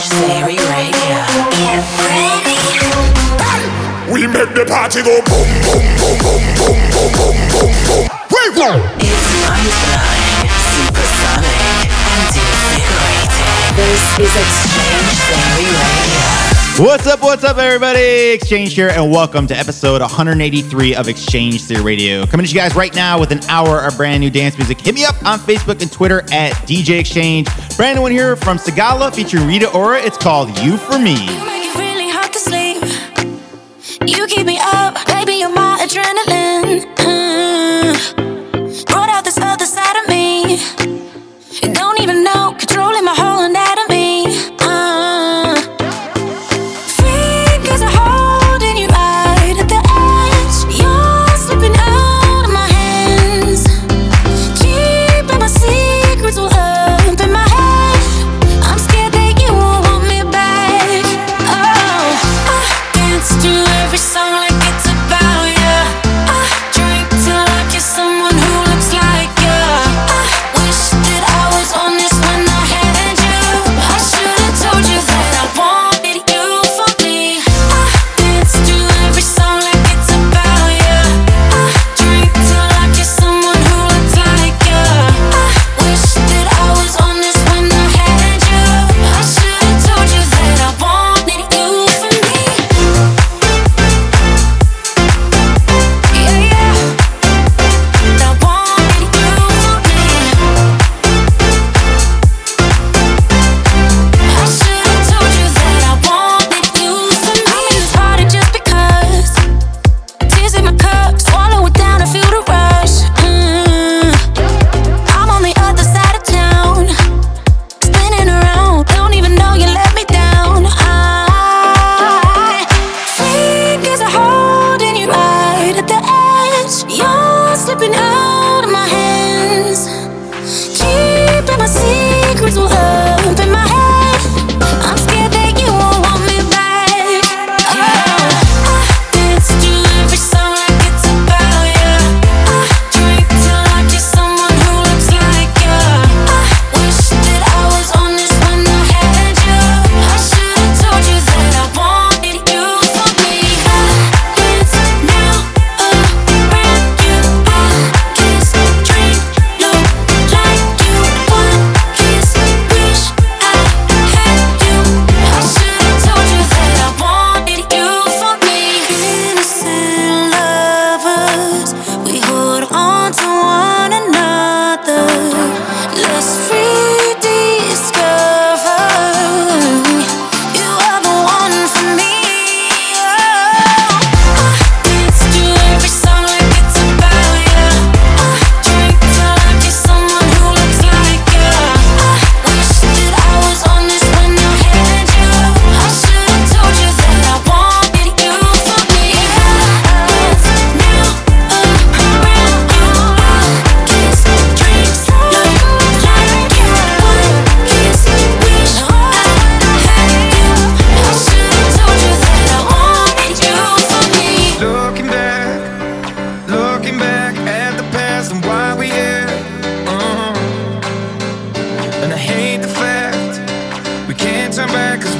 Strange Theory Radio. Get ready. We make the party go boom, boom, boom, boom, boom, boom, boom, boom, boom. Wait, no. It's mind-blowing, supersonic, and invigorating. This is X-Change Theory Radio. What's up, what's up, everybody? X-Change here, and welcome to episode 183 of X-Change Theory Radio. Coming to you guys right now with an hour of brand new dance music. Hit me up on Facebook and Twitter at DJ X-Change. Brand new one here from Sigala featuring Rita Ora. It's called You For Me. You make it really hard to sleep. You keep me up, baby, you're my adrenaline.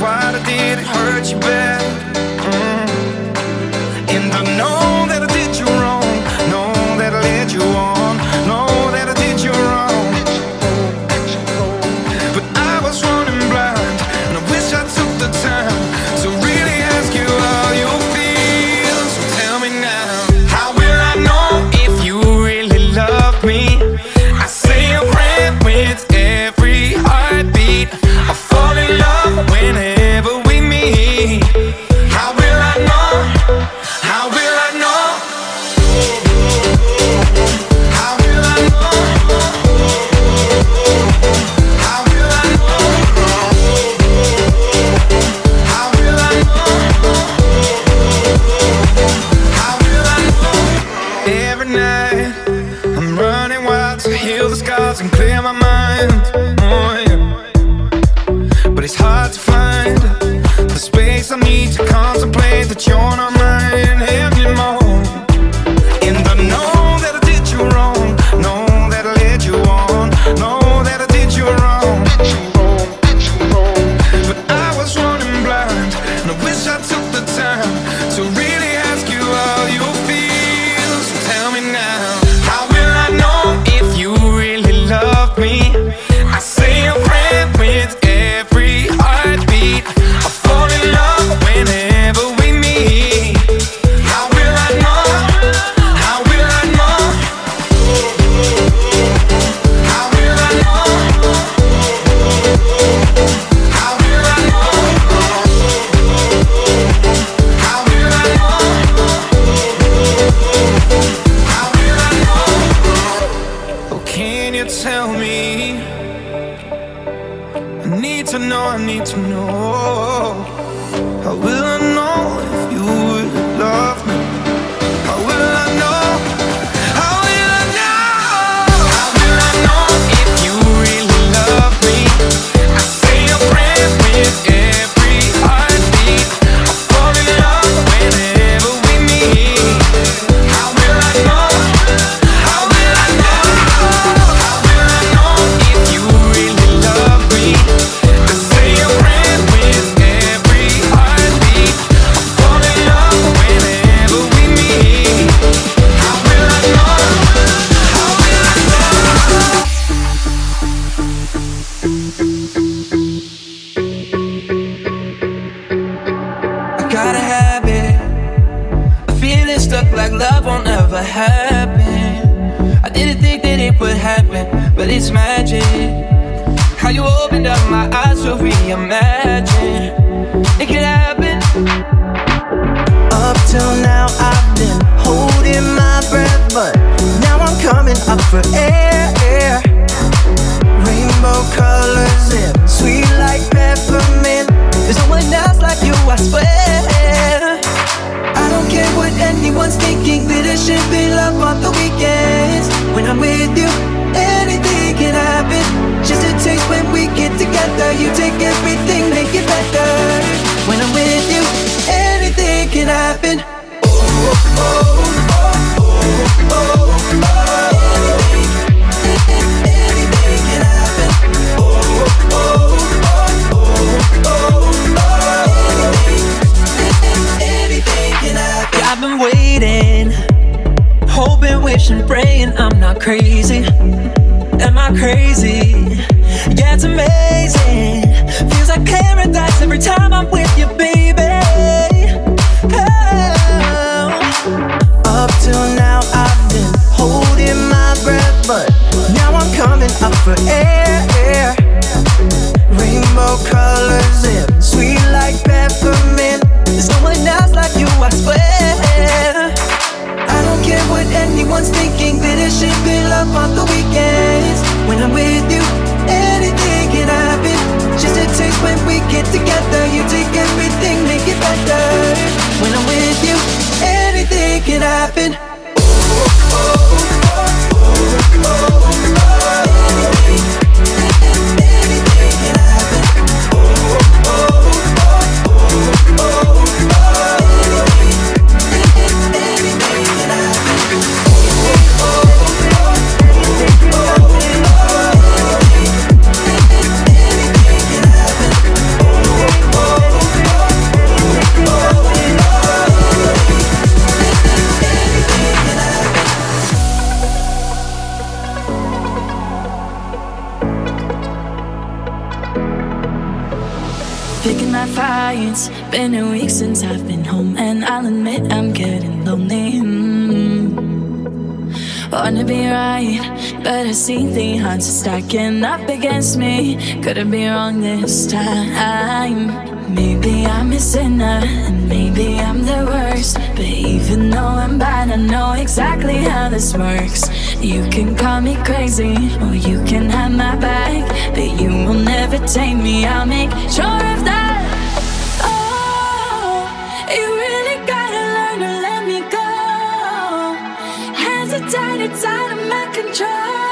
Why did it hurt you bad? know I need to know crazy? Am I crazy? Yeah, to me. see the odds stacking up against me. Couldn't be wrong this time. Maybe I'm a sinner, and maybe I'm the worst. But even though I'm bad, I know exactly how this works. You can call me crazy, or you can have my back. But you will never tame me, I'll make sure of that. Oh, you really gotta learn to let me go. It's out of my control.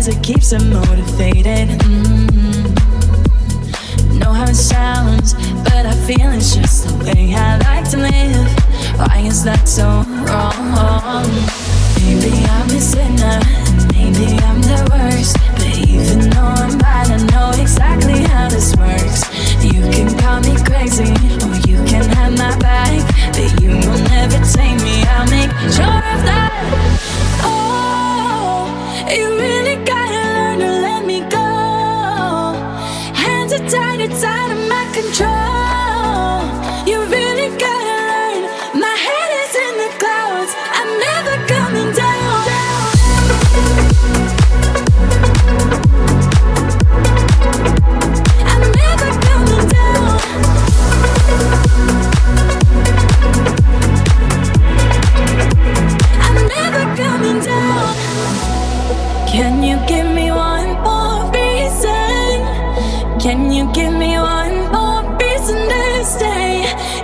says it keeps them motivated. Mm-hmm. Know how it sounds, but I feel it's just the way I like to live. Why is that so wrong? Maybe I'm a sinner, maybe I'm the worst. But even though I'm bad, I know exactly how this works. You can call me crazy, or you can have my back. But you will never take me, I'll make sure of that. Oh, you really. it's out of my control.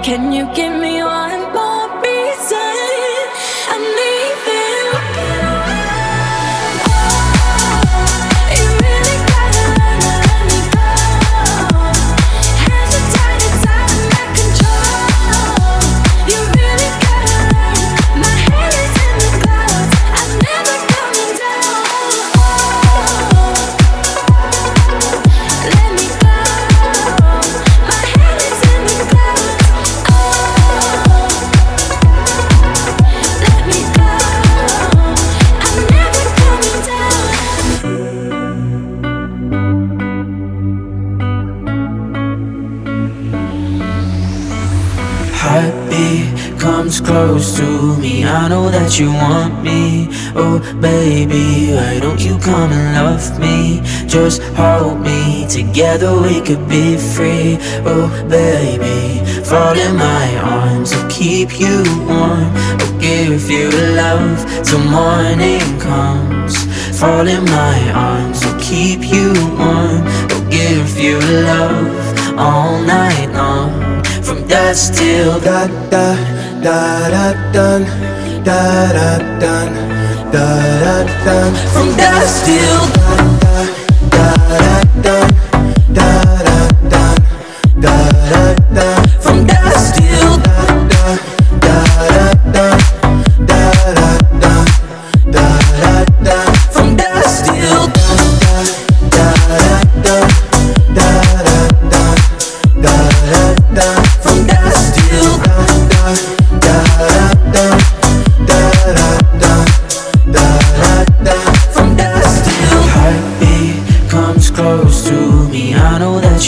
Can you give me one close to me. I know that you want me. Oh, baby, why don't you come and love me? Just hold me. Together we could be free. Oh, baby, fall in my arms. I'll keep you warm. I'll give you love till morning comes. Fall in my arms. I'll keep you warm. I'll give you love all night long. From dusk till da da da da dun da da dun da da dun From dusk till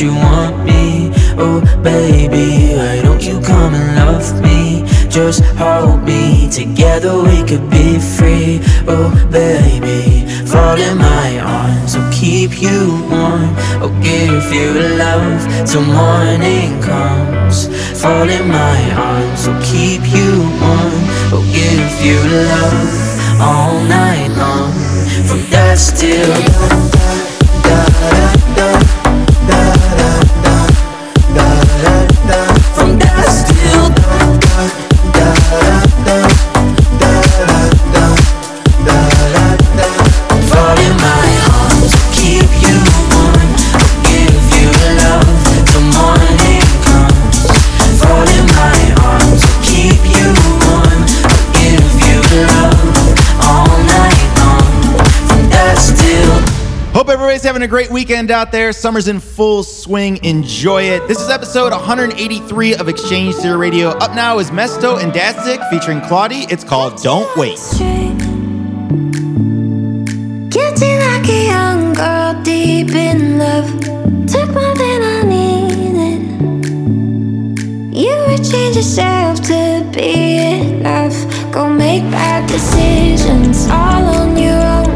you want me. Oh baby, why don't you come and love me? Just hold me. Together we could be free. Oh baby, fall in my arms. I'll keep you warm. I'll give you love till morning comes. Fall in my arms. I'll keep you warm. I'll give you love all night long. From dusk till dawn. Everybody's having a great weekend out there. Summer's in full swing. Enjoy it. This is episode 183 of X-Change Theory Radio. Up now is Mesto and Dastic featuring Claudy. It's called Don't Wait. Like a young girl deep in love. Took more than I needed. You would change yourself to be enough. Go make bad decisions all on your own.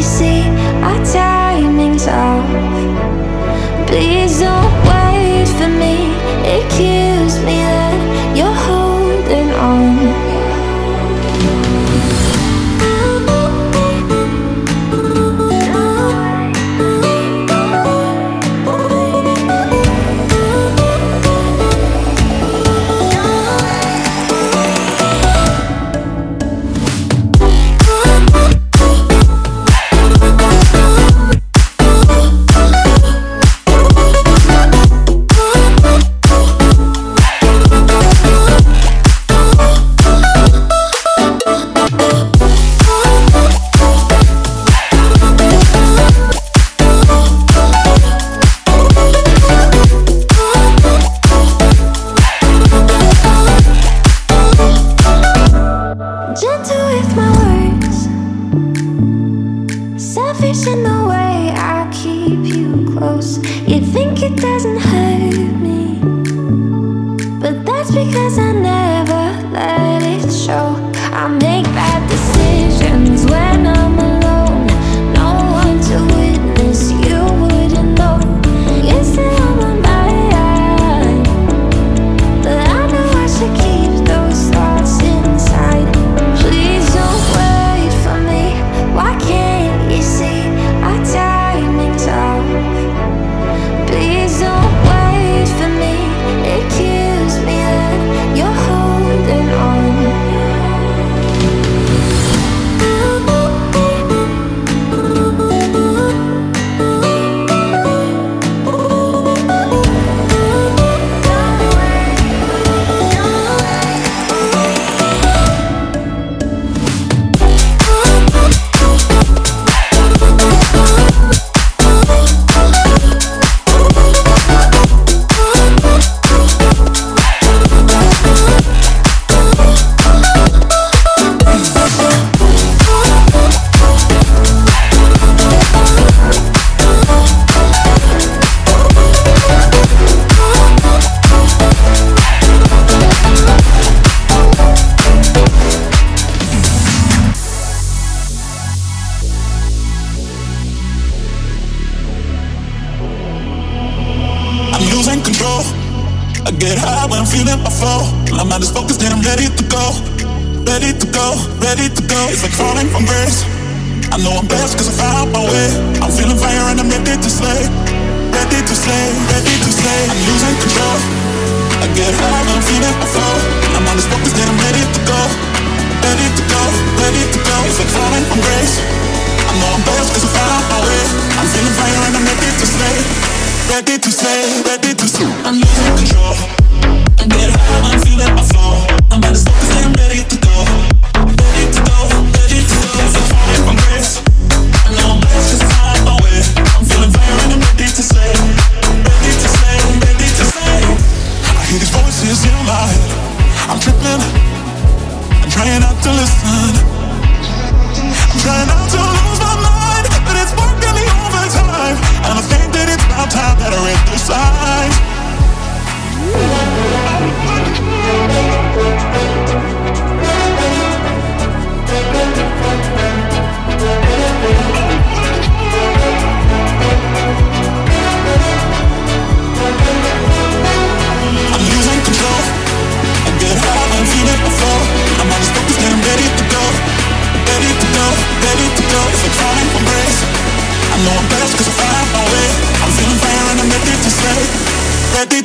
You see our timing's off?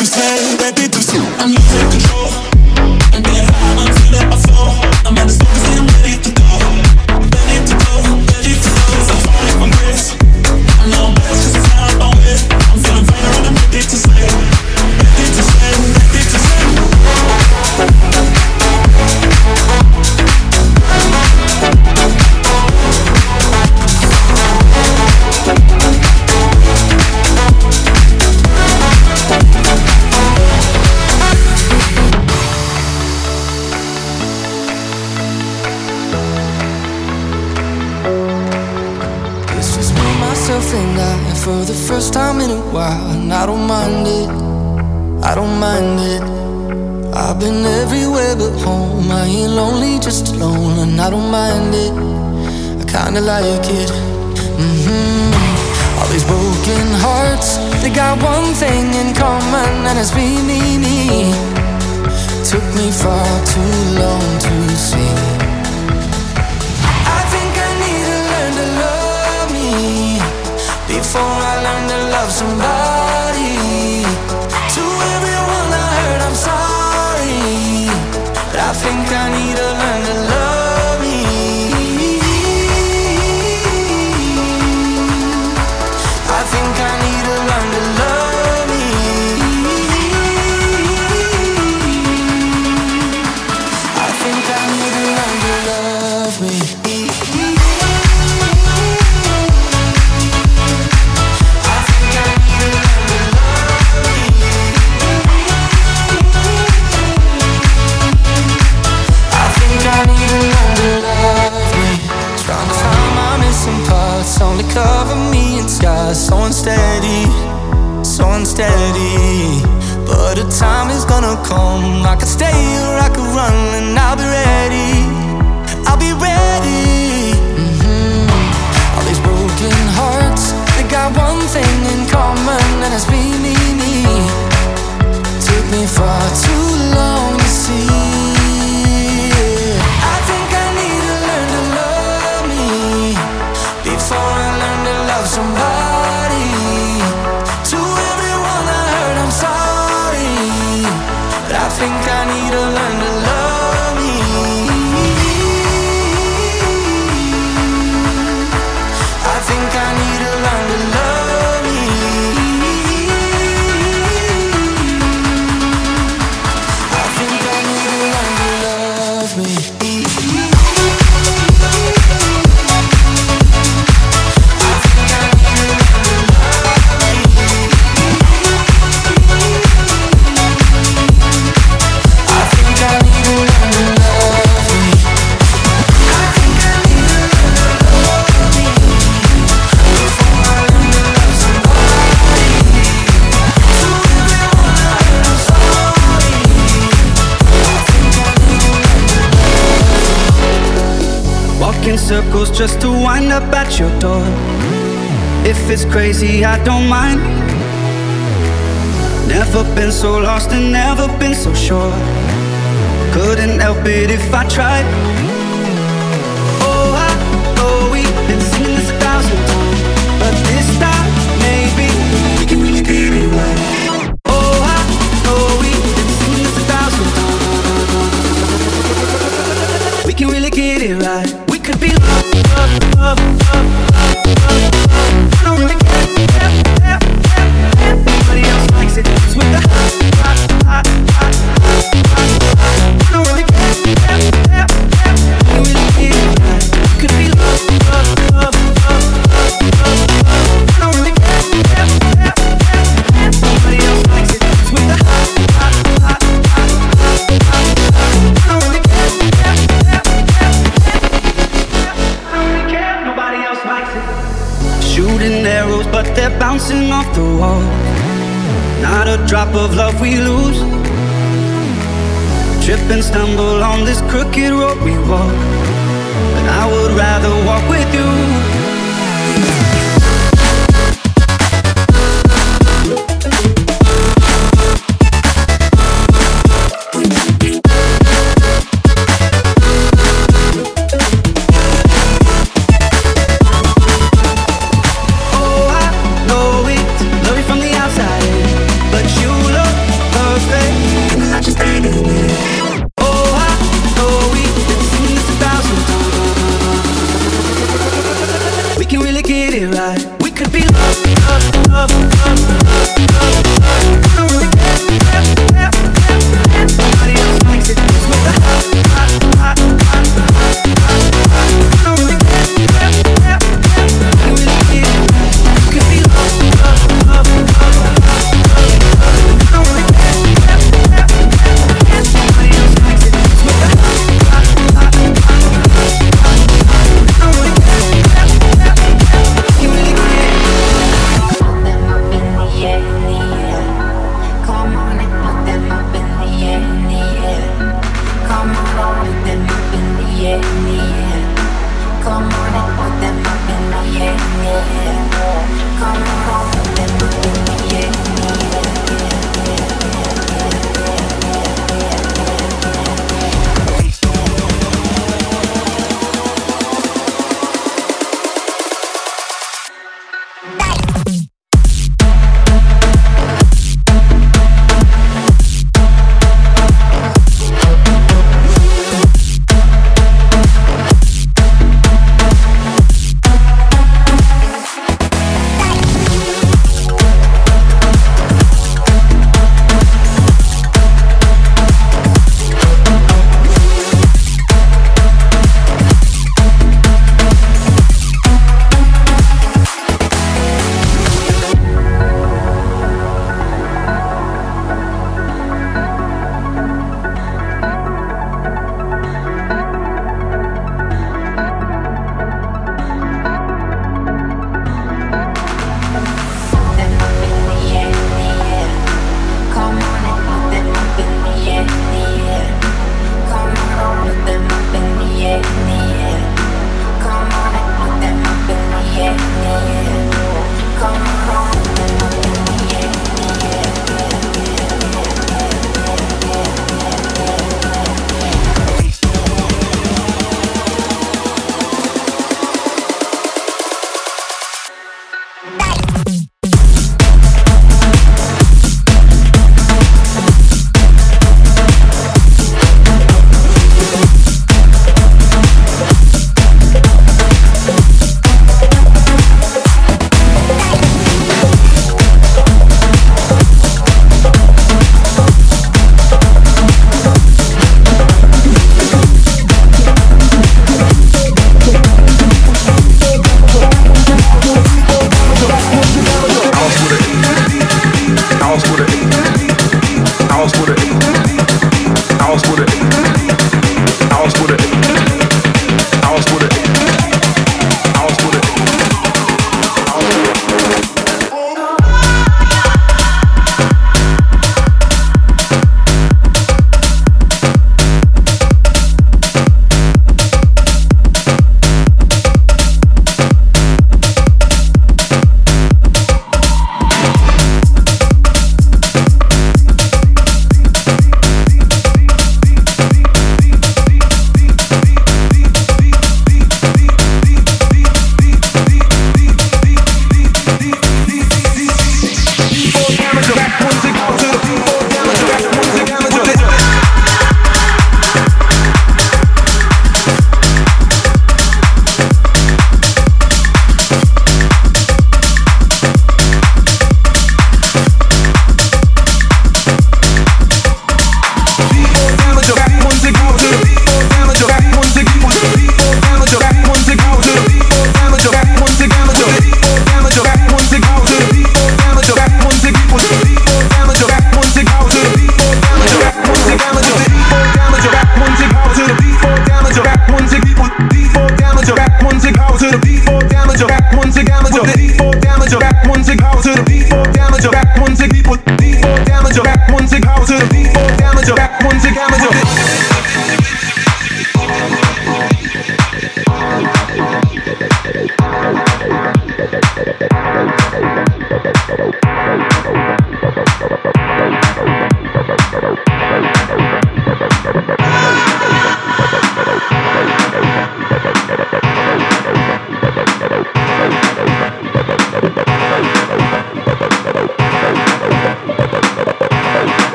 To slay, Couldn't help it if I tried. Oh, I know we've been singing this a thousand times, but this time maybe we can really get it right. Oh, I know we've been singing this a thousand times. We can really get it right. We could be love, love, love, love, love, love. I don't really care. Everybody else likes it. It's with the the wall. Not a drop of love we lose. Trip and stumble on this crooked road we walk. But I would rather walk with you.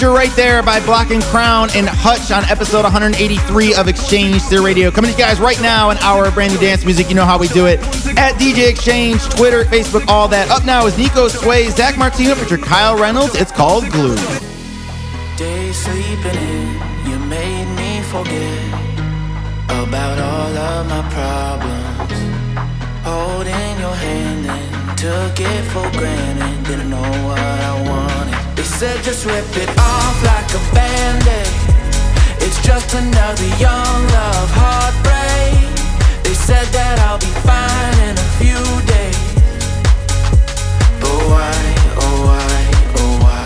Roger right there by Block and Crown and Hutch on episode 183 of X-Change Theory Radio. Coming to you guys right now an hour of brand new dance music. You know how we do it. At DJ X-Change, Twitter, Facebook, all that. Up now is Niko Swae, Zack Martino, featuring Kyle Reynolds. It's called Glue. Day sleeping in, you made me forget about all of my problems. Holding your hand and took it for granted. Didn't know what I wanted said just rip it off like a band-aid. It's just another young love heartbreak. They said that I'll be fine in a few days. But why, oh why, oh why?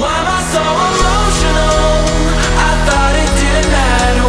Why am I so emotional? I thought it didn't matter.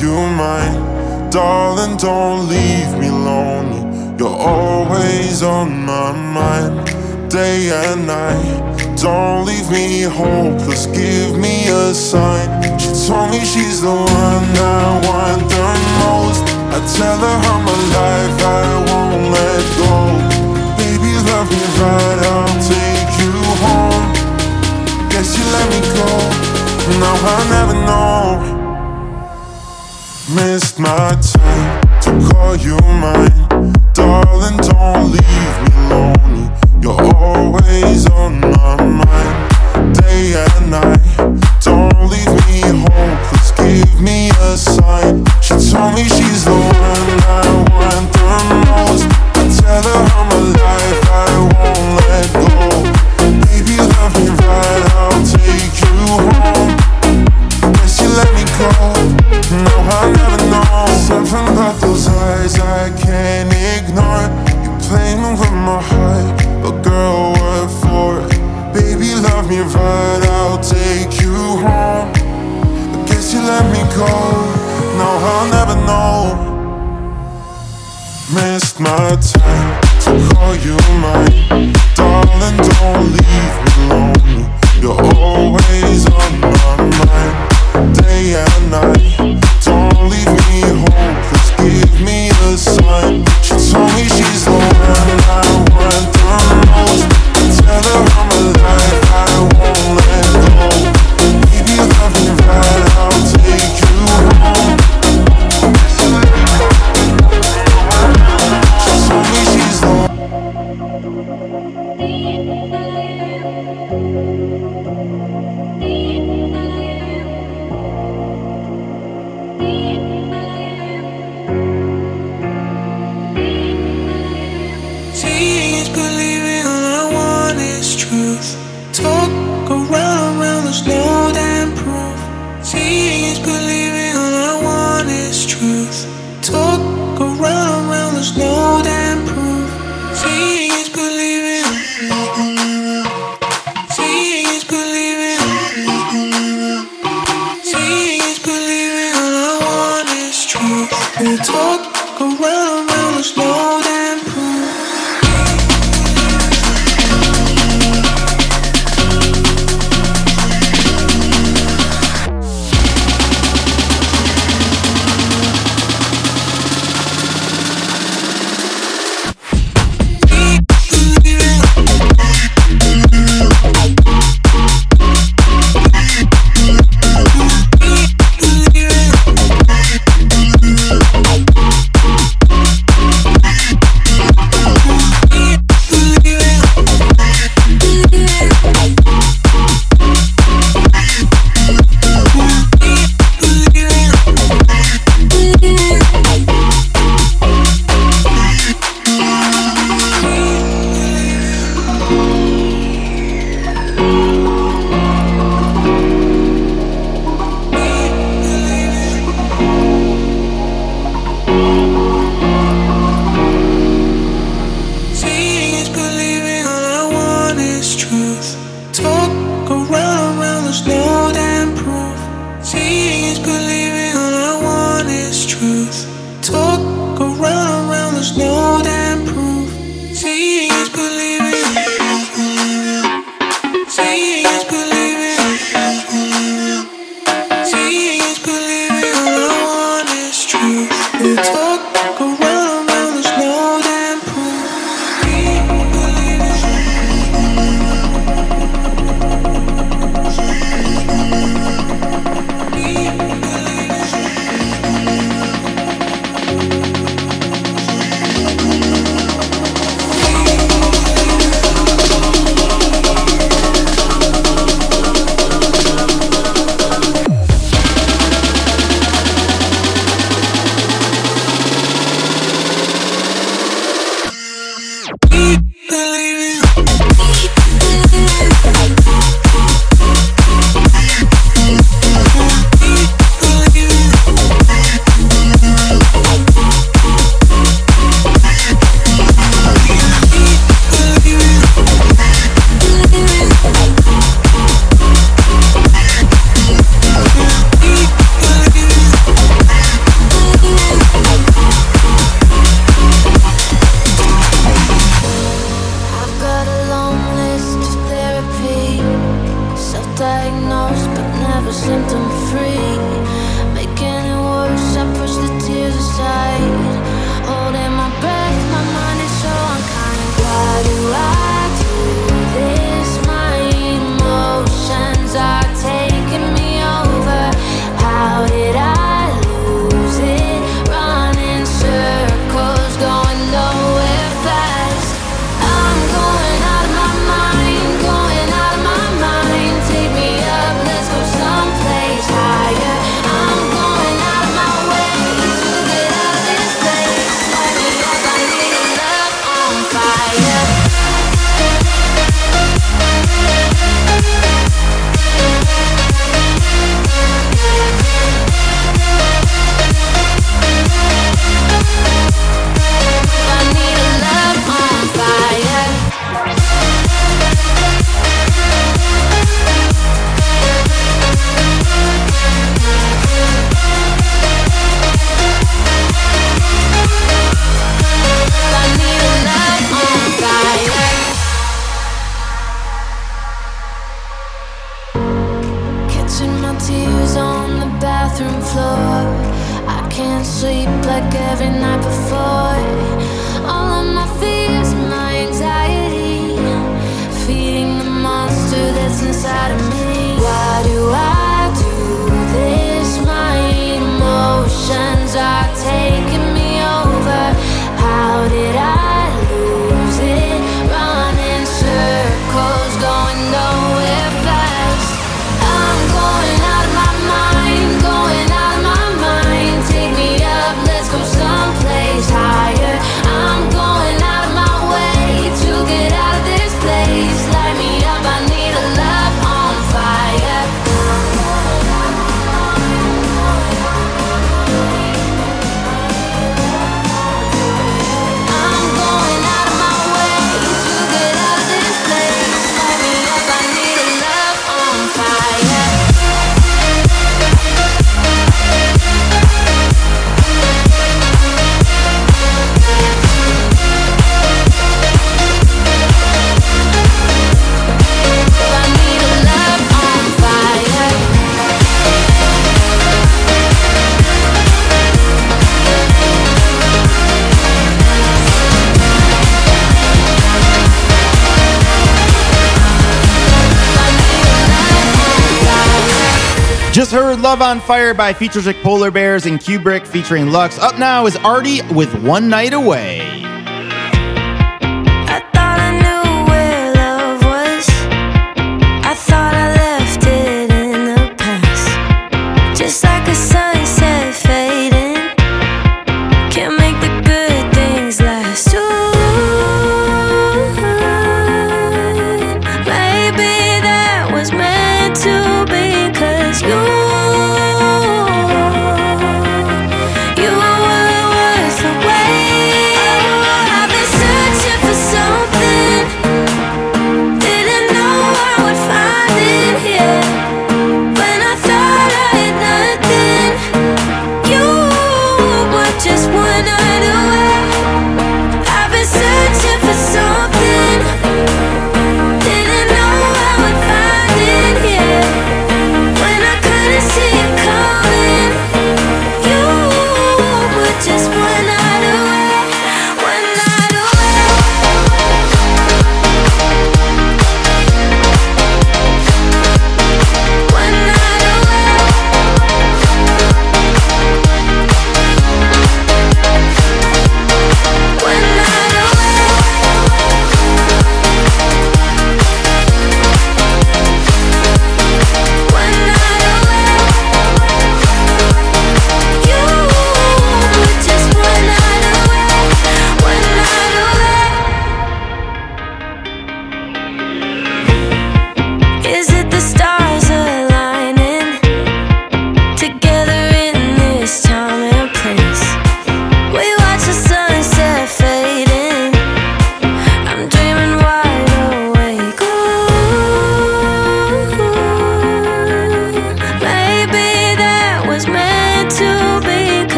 you're mine. Darling, don't leave me lonely. You're always on my mind, day and night. Don't leave me hopeless, give me a sign. She told me she's the one I want the most. I tell her I'm alive, I won't let go. Baby, love me right, I'll take you home. Guess you let me go, now I'll never know. Missed my time to call you mine. Darling, don't leave me lonely. You're always on my mind, day and night. Don't leave me hopeless. Give me a sign. She told me she's the one I want the most. I tell her I'm alive, I won't let go. No, I'll never know. Missed my time to call you mine. Darling, don't leave me lonely. You're always on my mind, day and night. on Fire by Futuristic Polar Bears and Cuebrick featuring Lux. Up now is Arty with One Night Away.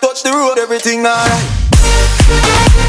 Touch the road, everything alright.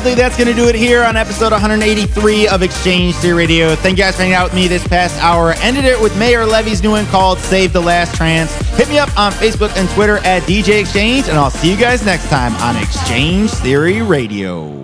Sadly, that's going to do it here on episode 183 of X-Change Theory Radio. Thank you guys for hanging out with me this past hour. Ended it with Maor Levi's new one called Save the Last Trance. Hit me up on Facebook and Twitter at DJ X-Change, and I'll see you guys next time on X-Change Theory Radio.